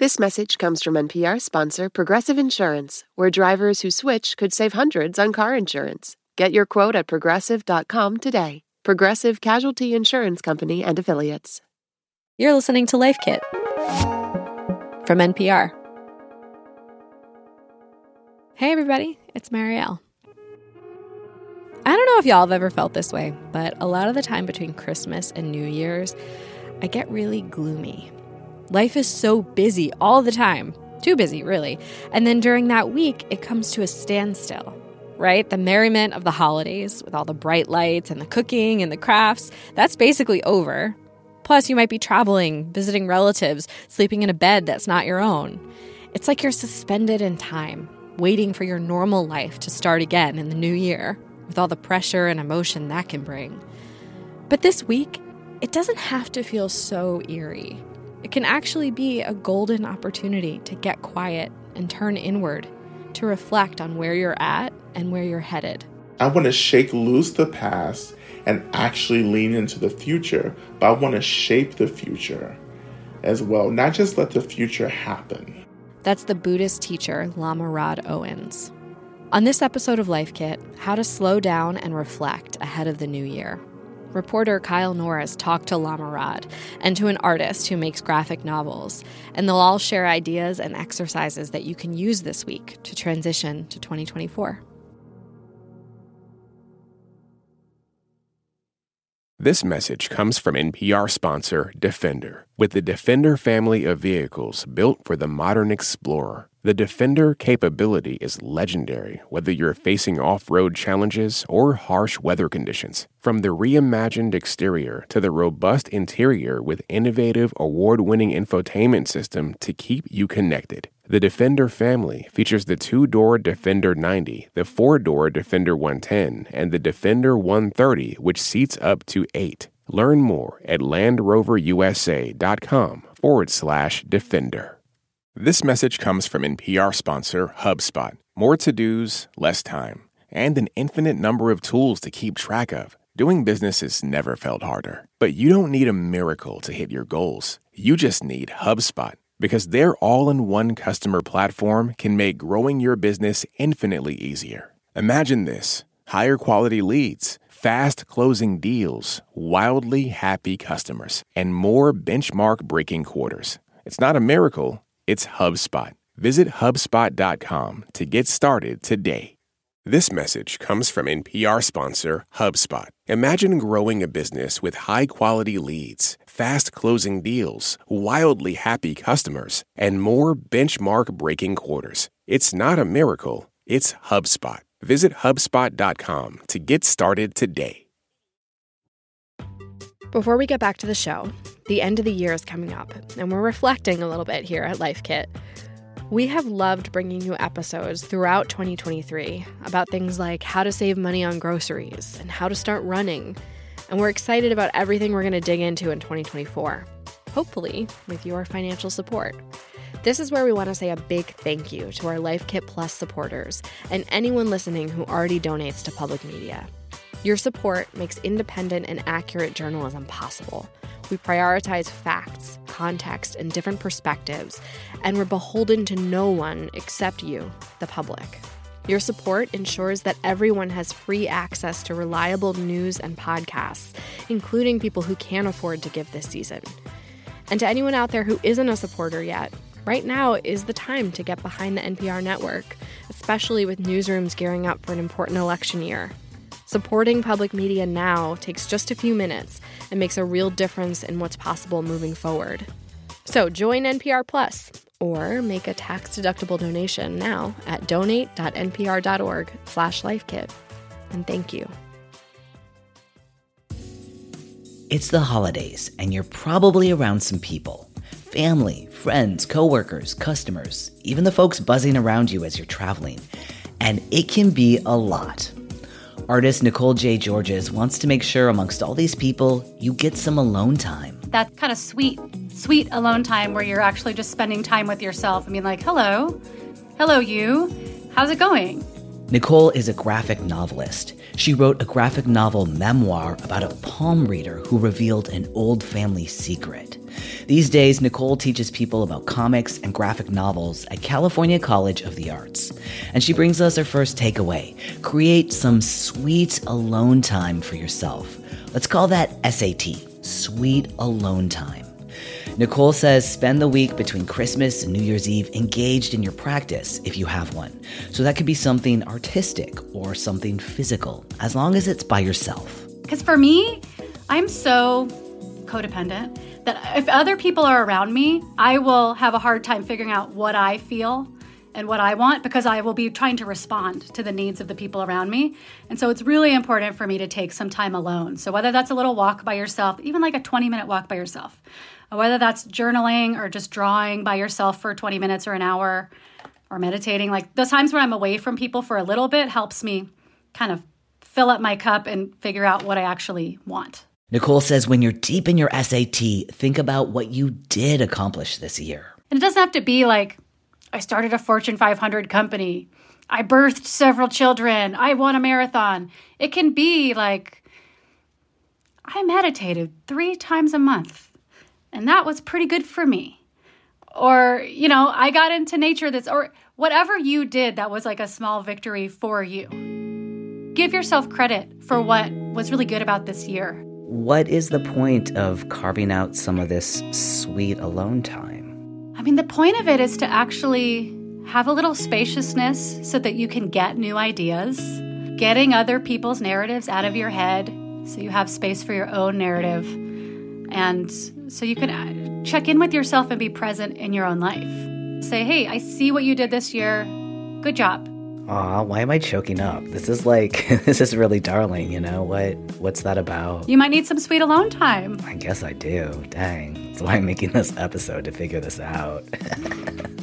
This message comes from NPR sponsor Progressive Insurance, where drivers who switch could save hundreds on car insurance. Get your quote at progressive.com today. Progressive Casualty Insurance Company and Affiliates. You're listening to Life Kit from NPR. Hey, everybody, it's Marielle. I don't know if y'all have ever felt this way, but a lot of the time between Christmas and New Year's, I get really gloomy. Life is so busy all the time. Too busy, really. And then during that week, it comes to a standstill, right? The merriment of the holidays with all the bright lights and the cooking and the crafts, that's basically over. Plus, you might be traveling, visiting relatives, sleeping in a bed that's not your own. It's like you're suspended in time, waiting for your normal life to start again in the new year, with all the pressure and emotion that can bring. But this week, it doesn't have to feel so eerie. It can actually be a golden opportunity to get quiet and turn inward, to reflect on where you're at and where you're headed. I want to shake loose the past and actually lean into the future, but I want to shape the future as well, not just let the future happen. That's the Buddhist teacher Lama Rod Owens. On this episode of Life Kit, how to slow down and reflect ahead of the new year. Reporter Kyle Norris talked to Lama Rod and to an artist who makes graphic novels, and they'll all share ideas and exercises that you can use this week to transition to 2024. This message comes from NPR sponsor Defender. With the Defender family of vehicles built for the modern explorer, the Defender capability is legendary whether you're facing off road challenges or harsh weather conditions. From the reimagined exterior to the robust interior with innovative award winning infotainment system to keep you connected. The Defender family features the two door Defender 90, the four door Defender 110, and the Defender 130, which seats up to eight. Learn more at LandRoverUSA.com forward slash Defender. This message comes from NPR sponsor HubSpot. More to dos, less time, and an infinite number of tools to keep track of. Doing business has never felt harder. But you don't need a miracle to hit your goals. You just need HubSpot because their all in one customer platform can make growing your business infinitely easier. Imagine this higher quality leads, fast closing deals, wildly happy customers, and more benchmark breaking quarters. It's not a miracle it's HubSpot. Visit HubSpot.com to get started today. This message comes from NPR sponsor HubSpot. Imagine growing a business with high quality leads, fast closing deals, wildly happy customers, and more benchmark breaking quarters. It's not a miracle, it's HubSpot. Visit HubSpot.com to get started today. Before we get back to the show, the end of the year is coming up, and we're reflecting a little bit here at Life Kit. We have loved bringing you episodes throughout 2023 about things like how to save money on groceries and how to start running, and we're excited about everything we're going to dig into in 2024, hopefully, with your financial support. This is where we want to say a big thank you to our Life Kit Plus supporters and anyone listening who already donates to public media. Your support makes independent and accurate journalism possible. We prioritize facts, context, and different perspectives, and we're beholden to no one except you, the public. Your support ensures that everyone has free access to reliable news and podcasts, including people who can't afford to give this season. And to anyone out there who isn't a supporter yet, right now is the time to get behind the NPR network, especially with newsrooms gearing up for an important election year. Supporting public media now takes just a few minutes and makes a real difference in what's possible moving forward. So join NPR Plus or make a tax-deductible donation now at donate.npr.org/lifekit. And thank you. It's the holidays and you're probably around some people. Family, friends, coworkers, customers, even the folks buzzing around you as you're traveling. And it can be a lot. Artist Nicole J. Georges wants to make sure amongst all these people, you get some alone time. That kind of sweet, sweet alone time where you're actually just spending time with yourself. I mean, like, hello, hello, you. How's it going? Nicole is a graphic novelist. She wrote a graphic novel memoir about a palm reader who revealed an old family secret. These days, Nicole teaches people about comics and graphic novels at California College of the Arts. And she brings us her first takeaway create some sweet alone time for yourself. Let's call that SAT, sweet alone time. Nicole says spend the week between Christmas and New Year's Eve engaged in your practice if you have one. So that could be something artistic or something physical, as long as it's by yourself. Because for me, I'm so codependent that if other people are around me, I will have a hard time figuring out what I feel and what I want because I will be trying to respond to the needs of the people around me. And so it's really important for me to take some time alone. So whether that's a little walk by yourself, even like a 20 minute walk by yourself, whether that's journaling or just drawing by yourself for 20 minutes or an hour or meditating, like those times when I'm away from people for a little bit helps me kind of fill up my cup and figure out what I actually want. Nicole says when you're deep in your SAT, think about what you did accomplish this year. And it doesn't have to be like, I started a Fortune 500 company. I birthed several children. I won a marathon. It can be like, I meditated three times a month and that was pretty good for me. Or, you know, I got into nature this, or whatever you did that was like a small victory for you. Give yourself credit for what was really good about this year. What is the point of carving out some of this sweet alone time? I mean, the point of it is to actually have a little spaciousness so that you can get new ideas, getting other people's narratives out of your head so you have space for your own narrative and so you can uh, check in with yourself and be present in your own life. Say, hey, I see what you did this year. Good job. Aw, why am I choking up? This is like this is really darling, you know? What what's that about? You might need some sweet alone time. I guess I do. Dang. That's why I'm making this episode to figure this out.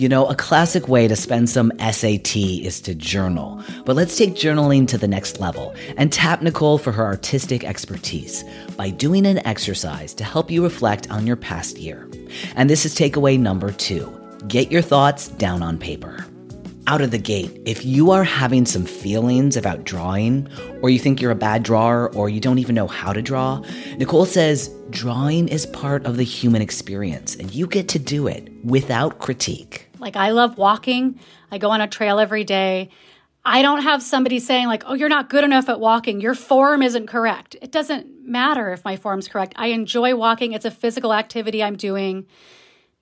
You know, a classic way to spend some SAT is to journal. But let's take journaling to the next level and tap Nicole for her artistic expertise by doing an exercise to help you reflect on your past year. And this is takeaway number two get your thoughts down on paper out of the gate, if you are having some feelings about drawing, or you think you're a bad drawer, or you don't even know how to draw, Nicole says drawing is part of the human experience, and you get to do it without critique. Like, I love walking, I go on a trail every day. I don't have somebody saying, like, oh, you're not good enough at walking. Your form isn't correct. It doesn't matter if my form's correct. I enjoy walking. It's a physical activity I'm doing.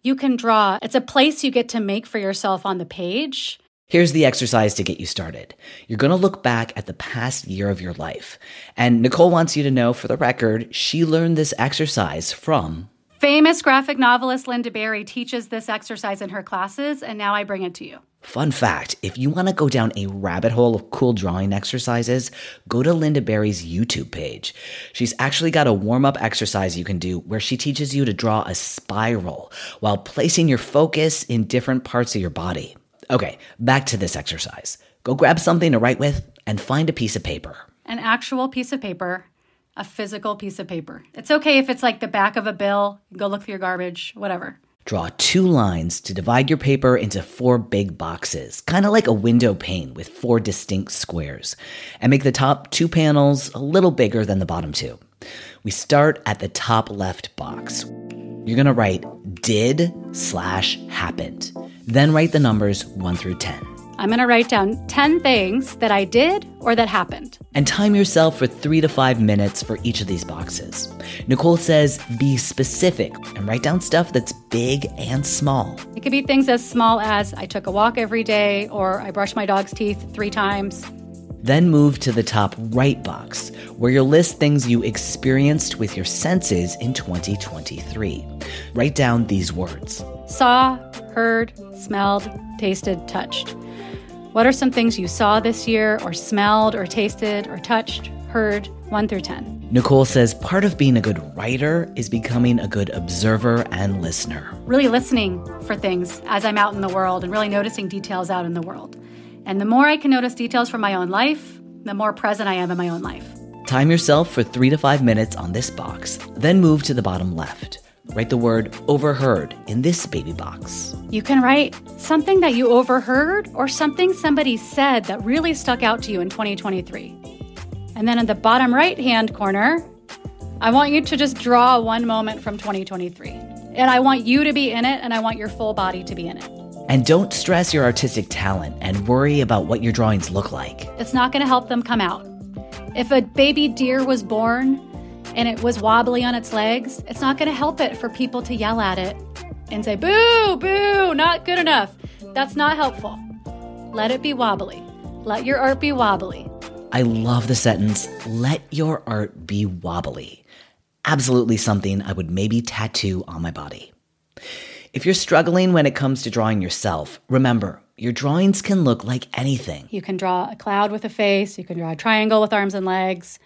You can draw. It's a place you get to make for yourself on the page. Here's the exercise to get you started. You're going to look back at the past year of your life. And Nicole wants you to know, for the record, she learned this exercise from. Famous graphic novelist Lynda Barry teaches this exercise in her classes, and now I bring it to you. Fun fact if you want to go down a rabbit hole of cool drawing exercises, go to Lynda Barry's YouTube page. She's actually got a warm up exercise you can do where she teaches you to draw a spiral while placing your focus in different parts of your body. Okay, back to this exercise. Go grab something to write with and find a piece of paper. An actual piece of paper, a physical piece of paper. It's okay if it's like the back of a bill, go look through your garbage, whatever. Draw two lines to divide your paper into four big boxes, kind of like a window pane with four distinct squares, and make the top two panels a little bigger than the bottom two. We start at the top left box. You're gonna write did slash happened. Then write the numbers 1 through 10. I'm going to write down 10 things that I did or that happened. And time yourself for three to five minutes for each of these boxes. Nicole says be specific and write down stuff that's big and small. It could be things as small as I took a walk every day or I brushed my dog's teeth three times. Then move to the top right box, where you'll list things you experienced with your senses in 2023. Write down these words Saw, heard, smelled, tasted, touched. What are some things you saw this year, or smelled, or tasted, or touched, heard, 1 through 10? Nicole says part of being a good writer is becoming a good observer and listener. Really listening for things as I'm out in the world and really noticing details out in the world. And the more I can notice details from my own life, the more present I am in my own life. Time yourself for three to five minutes on this box, then move to the bottom left. Write the word overheard in this baby box. You can write something that you overheard or something somebody said that really stuck out to you in 2023. And then in the bottom right hand corner, I want you to just draw one moment from 2023. And I want you to be in it, and I want your full body to be in it. And don't stress your artistic talent and worry about what your drawings look like. It's not going to help them come out. If a baby deer was born and it was wobbly on its legs, it's not going to help it for people to yell at it and say, boo, boo, not good enough. That's not helpful. Let it be wobbly. Let your art be wobbly. I love the sentence, let your art be wobbly absolutely something I would maybe tattoo on my body. If you're struggling when it comes to drawing yourself, remember, your drawings can look like anything. You can draw a cloud with a face, you can draw a triangle with arms and legs,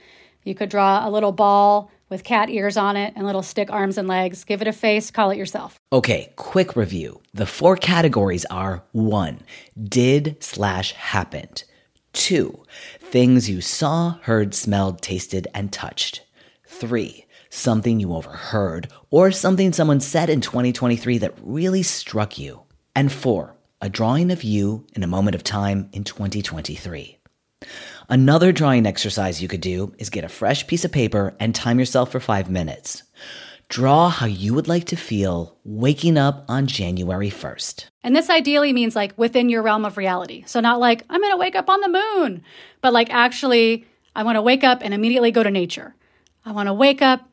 you could draw a little ball with cat ears on it and little stick arms and legs. Give it a face, call it yourself. Okay, quick review. The four categories are one, did slash happened. Two, things you saw, heard, smelled, tasted, and touched. Three, something you overheard, or something someone said in 2023 that really struck you. And four, a drawing of you in a moment of time in 2023. Another drawing exercise you could do is get a fresh piece of paper and time yourself for five minutes. Draw how you would like to feel waking up on January 1st. And this ideally means like within your realm of reality. So, not like, I'm going to wake up on the moon, but like actually, I want to wake up and immediately go to nature. I want to wake up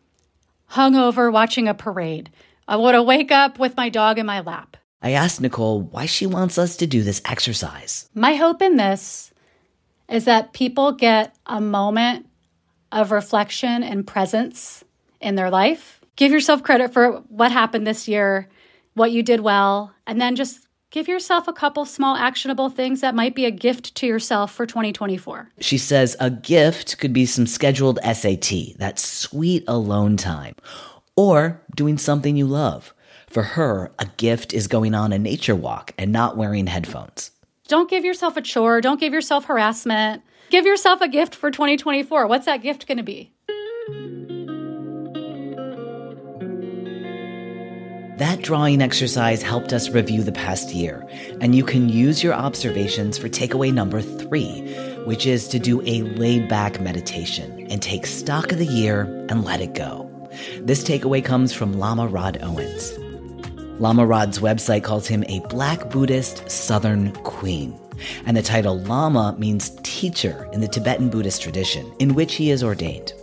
hungover watching a parade. I want to wake up with my dog in my lap. I asked Nicole why she wants us to do this exercise. My hope in this is that people get a moment of reflection and presence in their life. Give yourself credit for what happened this year, what you did well, and then just Give yourself a couple small actionable things that might be a gift to yourself for 2024. She says a gift could be some scheduled SAT, that sweet alone time, or doing something you love. For her, a gift is going on a nature walk and not wearing headphones. Don't give yourself a chore. Don't give yourself harassment. Give yourself a gift for 2024. What's that gift going to be? That drawing exercise helped us review the past year, and you can use your observations for takeaway number three, which is to do a laid back meditation and take stock of the year and let it go. This takeaway comes from Lama Rod Owens. Lama Rod's website calls him a Black Buddhist Southern Queen. And the title Lama means teacher in the Tibetan Buddhist tradition, in which he is ordained.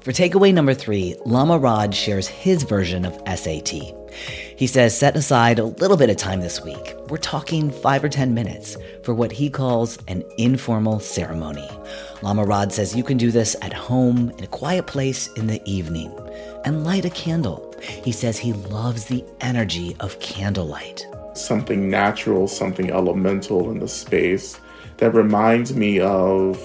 For takeaway number three, Lama Rod shares his version of SAT. He says set aside a little bit of time this week. We're talking five or 10 minutes for what he calls an informal ceremony. Lama Rod says you can do this at home in a quiet place in the evening and light a candle. He says he loves the energy of candlelight. Something natural, something elemental in the space that reminds me of,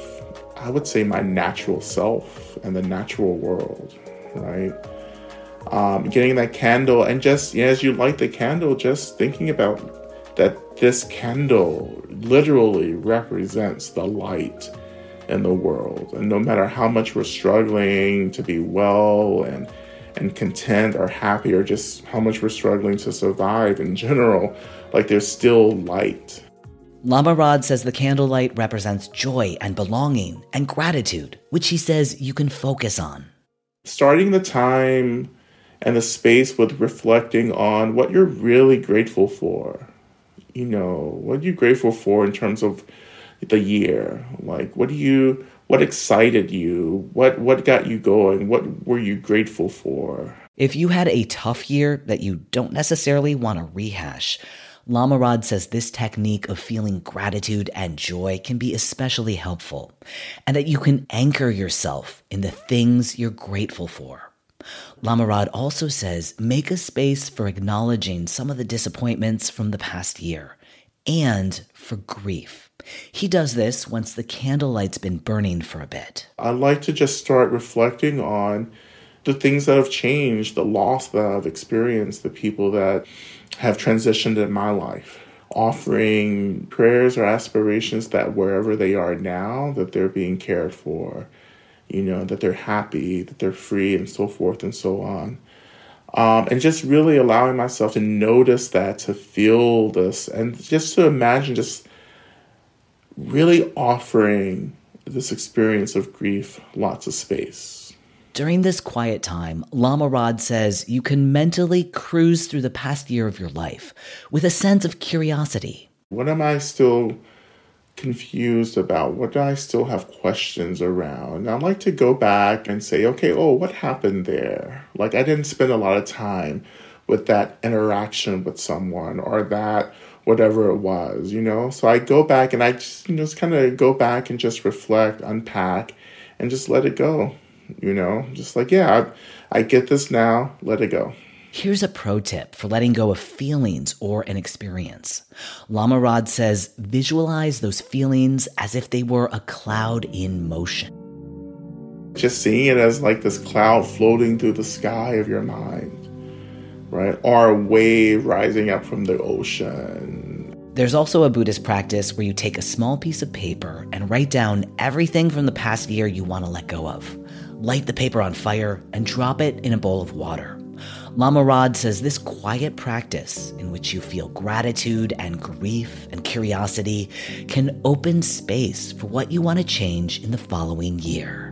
I would say, my natural self and the natural world, right? um, getting that candle and just yeah, as you light the candle, just thinking about that this candle literally represents the light in the world. And no matter how much we're struggling to be well and and content or happy or just how much we're struggling to survive in general, like there's still light. Lama Rod says the candlelight represents joy and belonging and gratitude, which he says you can focus on. Starting the time and the space with reflecting on what you're really grateful for. You know, what are you grateful for in terms of the year? Like, what do you, what excited you? What, what got you going? What were you grateful for? If you had a tough year that you don't necessarily want to rehash, Lama Rod says this technique of feeling gratitude and joy can be especially helpful, and that you can anchor yourself in the things you're grateful for. Lama Rod also says make a space for acknowledging some of the disappointments from the past year and for grief. He does this once the candlelight's been burning for a bit. I like to just start reflecting on the things that have changed, the loss that I've experienced, the people that have transitioned in my life. Offering prayers or aspirations that wherever they are now, that they're being cared for, you know, that they're happy, that they're free, and so forth and so on. Um, and just really allowing myself to notice that, to feel this, and just to imagine just really offering this experience of grief lots of space. During this quiet time, Lama Rod says you can mentally cruise through the past year of your life with a sense of curiosity. What am I still confused about? What I still have questions around? I like to go back and say, okay, oh, what happened there? Like, I didn't spend a lot of time with that interaction with someone or that whatever it was, you know? So I go back and I just, you know, just kind of go back and just reflect, unpack, and just let it go, you know? Just like, yeah, I, I get this now, let it go. Here's a pro tip for letting go of feelings or an experience. Lama Rod says visualize those feelings as if they were a cloud in motion. Just seeing it as like this cloud floating through the sky of your mind right? Or a wave rising up from the ocean. There's also a Buddhist practice where you take a small piece of paper and write down everything from the past year you want to let go of. Light the paper on fire and drop it in a bowl of water. Lama Rod says this quiet practice, in which you feel gratitude and grief and curiosity, can open space for what you want to change in the following year.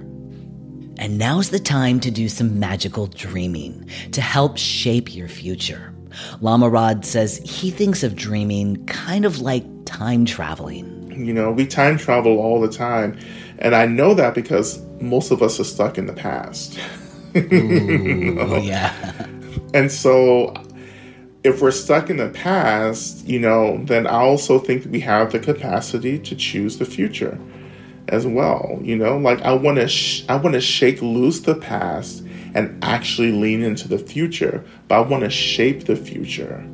And now's the time to do some magical dreaming to help shape your future. Lama Rod says he thinks of dreaming kind of like time traveling. You know, we time travel all the time. And I know that because most of us are stuck in the past. Ooh, yeah. And so if we're stuck in the past, you know, then I also think we have the capacity to choose the future as well. You know, like I want to sh- I want to shake loose the past and actually lean into the future, but I want to shape the future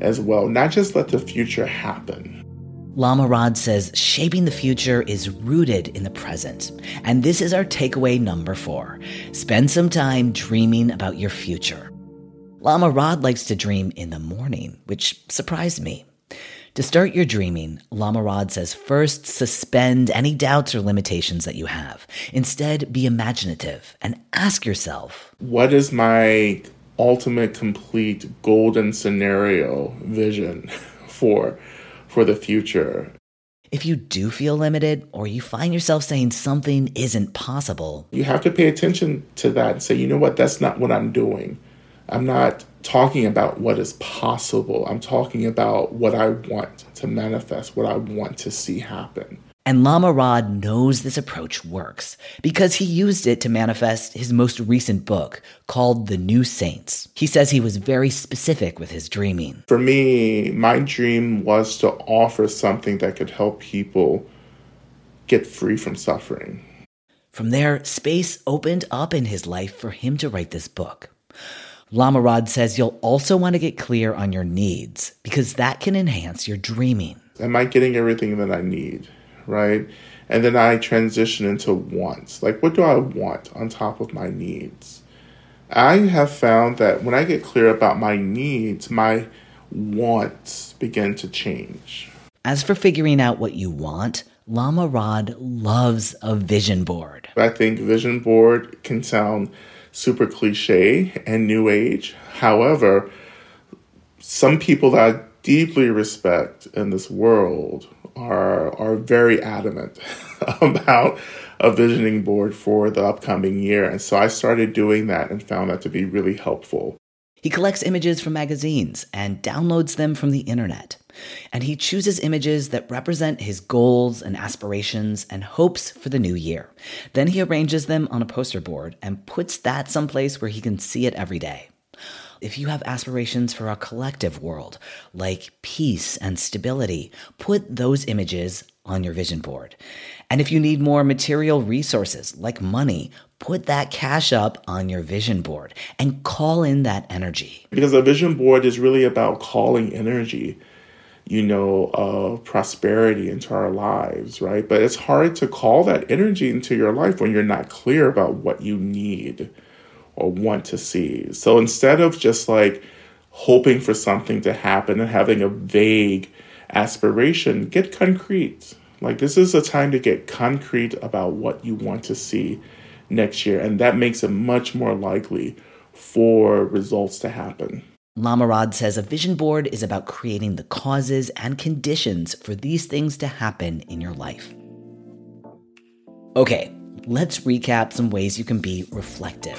as well, not just let the future happen. Lama Rod says shaping the future is rooted in the present. And this is our takeaway number four spend some time dreaming about your future. Lama Rod likes to dream in the morning, which surprised me. To start your dreaming, Lama Rod says first suspend any doubts or limitations that you have. Instead, be imaginative and ask yourself What is my ultimate, complete, golden scenario vision for, for the future? If you do feel limited or you find yourself saying something isn't possible, you have to pay attention to that and say, you know what, that's not what I'm doing. I'm not talking about what is possible. I'm talking about what I want to manifest, what I want to see happen. And Lama Rod knows this approach works because he used it to manifest his most recent book called The New Saints. He says he was very specific with his dreaming. For me, my dream was to offer something that could help people get free from suffering. From there, space opened up in his life for him to write this book. Lama Rod says you'll also want to get clear on your needs because that can enhance your dreaming. Am I getting everything that I need? Right? And then I transition into wants. Like, what do I want on top of my needs? I have found that when I get clear about my needs, my wants begin to change. As for figuring out what you want, Lama Rod loves a vision board. I think vision board can sound super cliche and new age. However, some people that I deeply respect in this world are are very adamant about a visioning board for the upcoming year. And so I started doing that and found that to be really helpful. He collects images from magazines and downloads them from the internet. And he chooses images that represent his goals and aspirations and hopes for the new year. Then he arranges them on a poster board and puts that someplace where he can see it every day. If you have aspirations for a collective world, like peace and stability, put those images on your vision board. And if you need more material resources, like money, put that cash up on your vision board and call in that energy. Because a vision board is really about calling energy, you know, of prosperity into our lives, right? But it's hard to call that energy into your life when you're not clear about what you need or want to see. So instead of just like hoping for something to happen and having a vague aspiration, get concrete. Like this is a time to get concrete about what you want to see next year. And that makes it much more likely for results to happen. Lama Rod says a vision board is about creating the causes and conditions for these things to happen in your life. Okay, let's recap some ways you can be reflective.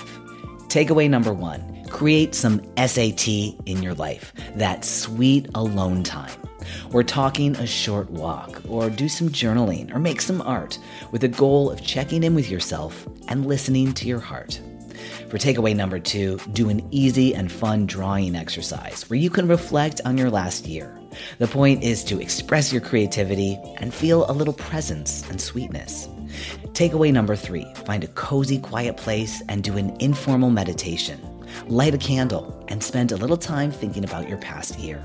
Takeaway number one create some SAT in your life, that sweet alone time. We're talking a short walk, or do some journaling, or make some art, with a goal of checking in with yourself and listening to your heart. For takeaway number two, do an easy and fun drawing exercise where you can reflect on your last year. The point is to express your creativity and feel a little presence and sweetness. Takeaway number three find a cozy, quiet place and do an informal meditation. Light a candle and spend a little time thinking about your past year.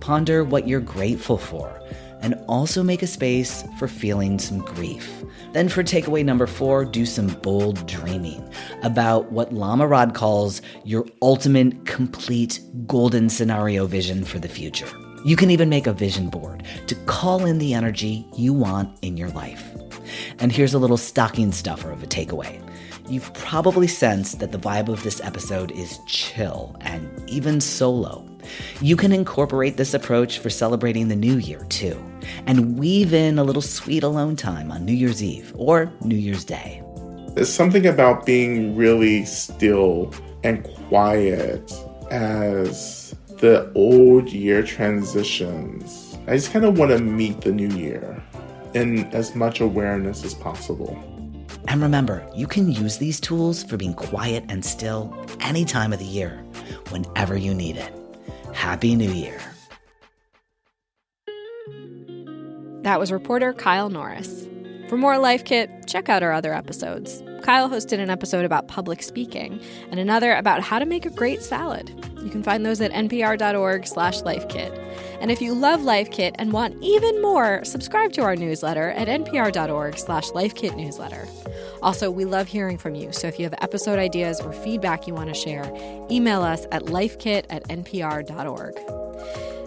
Ponder what you're grateful for and also make a space for feeling some grief. Then, for takeaway number four, do some bold dreaming about what Lama Rod calls your ultimate, complete, golden scenario vision for the future. You can even make a vision board to call in the energy you want in your life. And here's a little stocking stuffer of a takeaway. You've probably sensed that the vibe of this episode is chill and even solo. You can incorporate this approach for celebrating the new year too, and weave in a little sweet alone time on New Year's Eve or New Year's Day. There's something about being really still and quiet as the old year transitions. I just kind of want to meet the new year in as much awareness as possible. And remember, you can use these tools for being quiet and still any time of the year, whenever you need it. Happy New Year. That was reporter Kyle Norris. For more Life Kit, check out our other episodes. Kyle hosted an episode about public speaking and another about how to make a great salad. You can find those at npr.org slash lifekit. And if you love Life Kit and want even more, subscribe to our newsletter at npr.org slash lifekitnewsletter. Also, we love hearing from you, so if you have episode ideas or feedback you want to share, email us at lifekit at npr.org.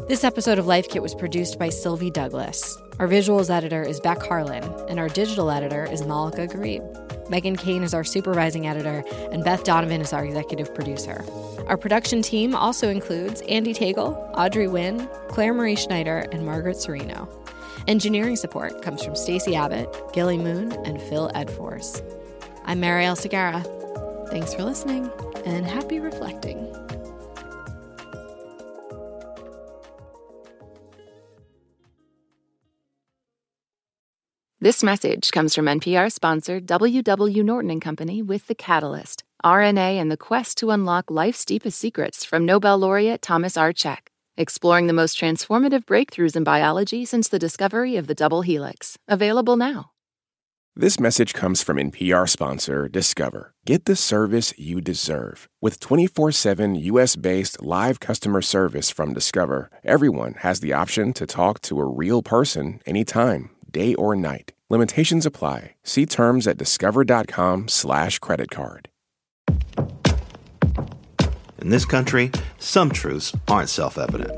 This episode of Life Kit was produced by Sylvie Douglis. Our visuals editor is Beck Harlan, and our digital editor is Malika Gharib. Meghan Keane is our supervising editor, and Beth Donovan is our executive producer. Our production team also includes Andy Tagle, Audrey Nguyen, Claire Marie Schneider, and Margaret Cirino. Engineering support comes from Stacey Abbott, Gilly Moon, and Phil Edfors. I'm Marielle Segarra. Thanks for listening, and happy reflecting. This message comes from NPR sponsor WW Norton and Company with The Catalyst, RNA and the quest to unlock life's deepest secrets from Nobel laureate Thomas R. Cech, exploring the most transformative breakthroughs in biology since the discovery of the double helix. Available now. This message comes from NPR sponsor Discover. Get the service you deserve. With 24 7 US based live customer service from Discover, everyone has the option to talk to a real person anytime day or night. Limitations apply. See terms at discover.com slash credit card. In this country, some truths aren't self-evident.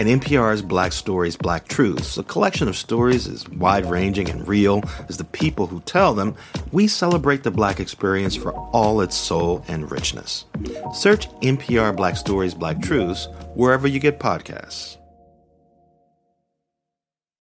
And NPR's Black Stories, Black Truths, a collection of stories as wide-ranging and real as the people who tell them, we celebrate the Black experience for all its soul and richness. Search NPR Black Stories, Black Truths wherever you get podcasts.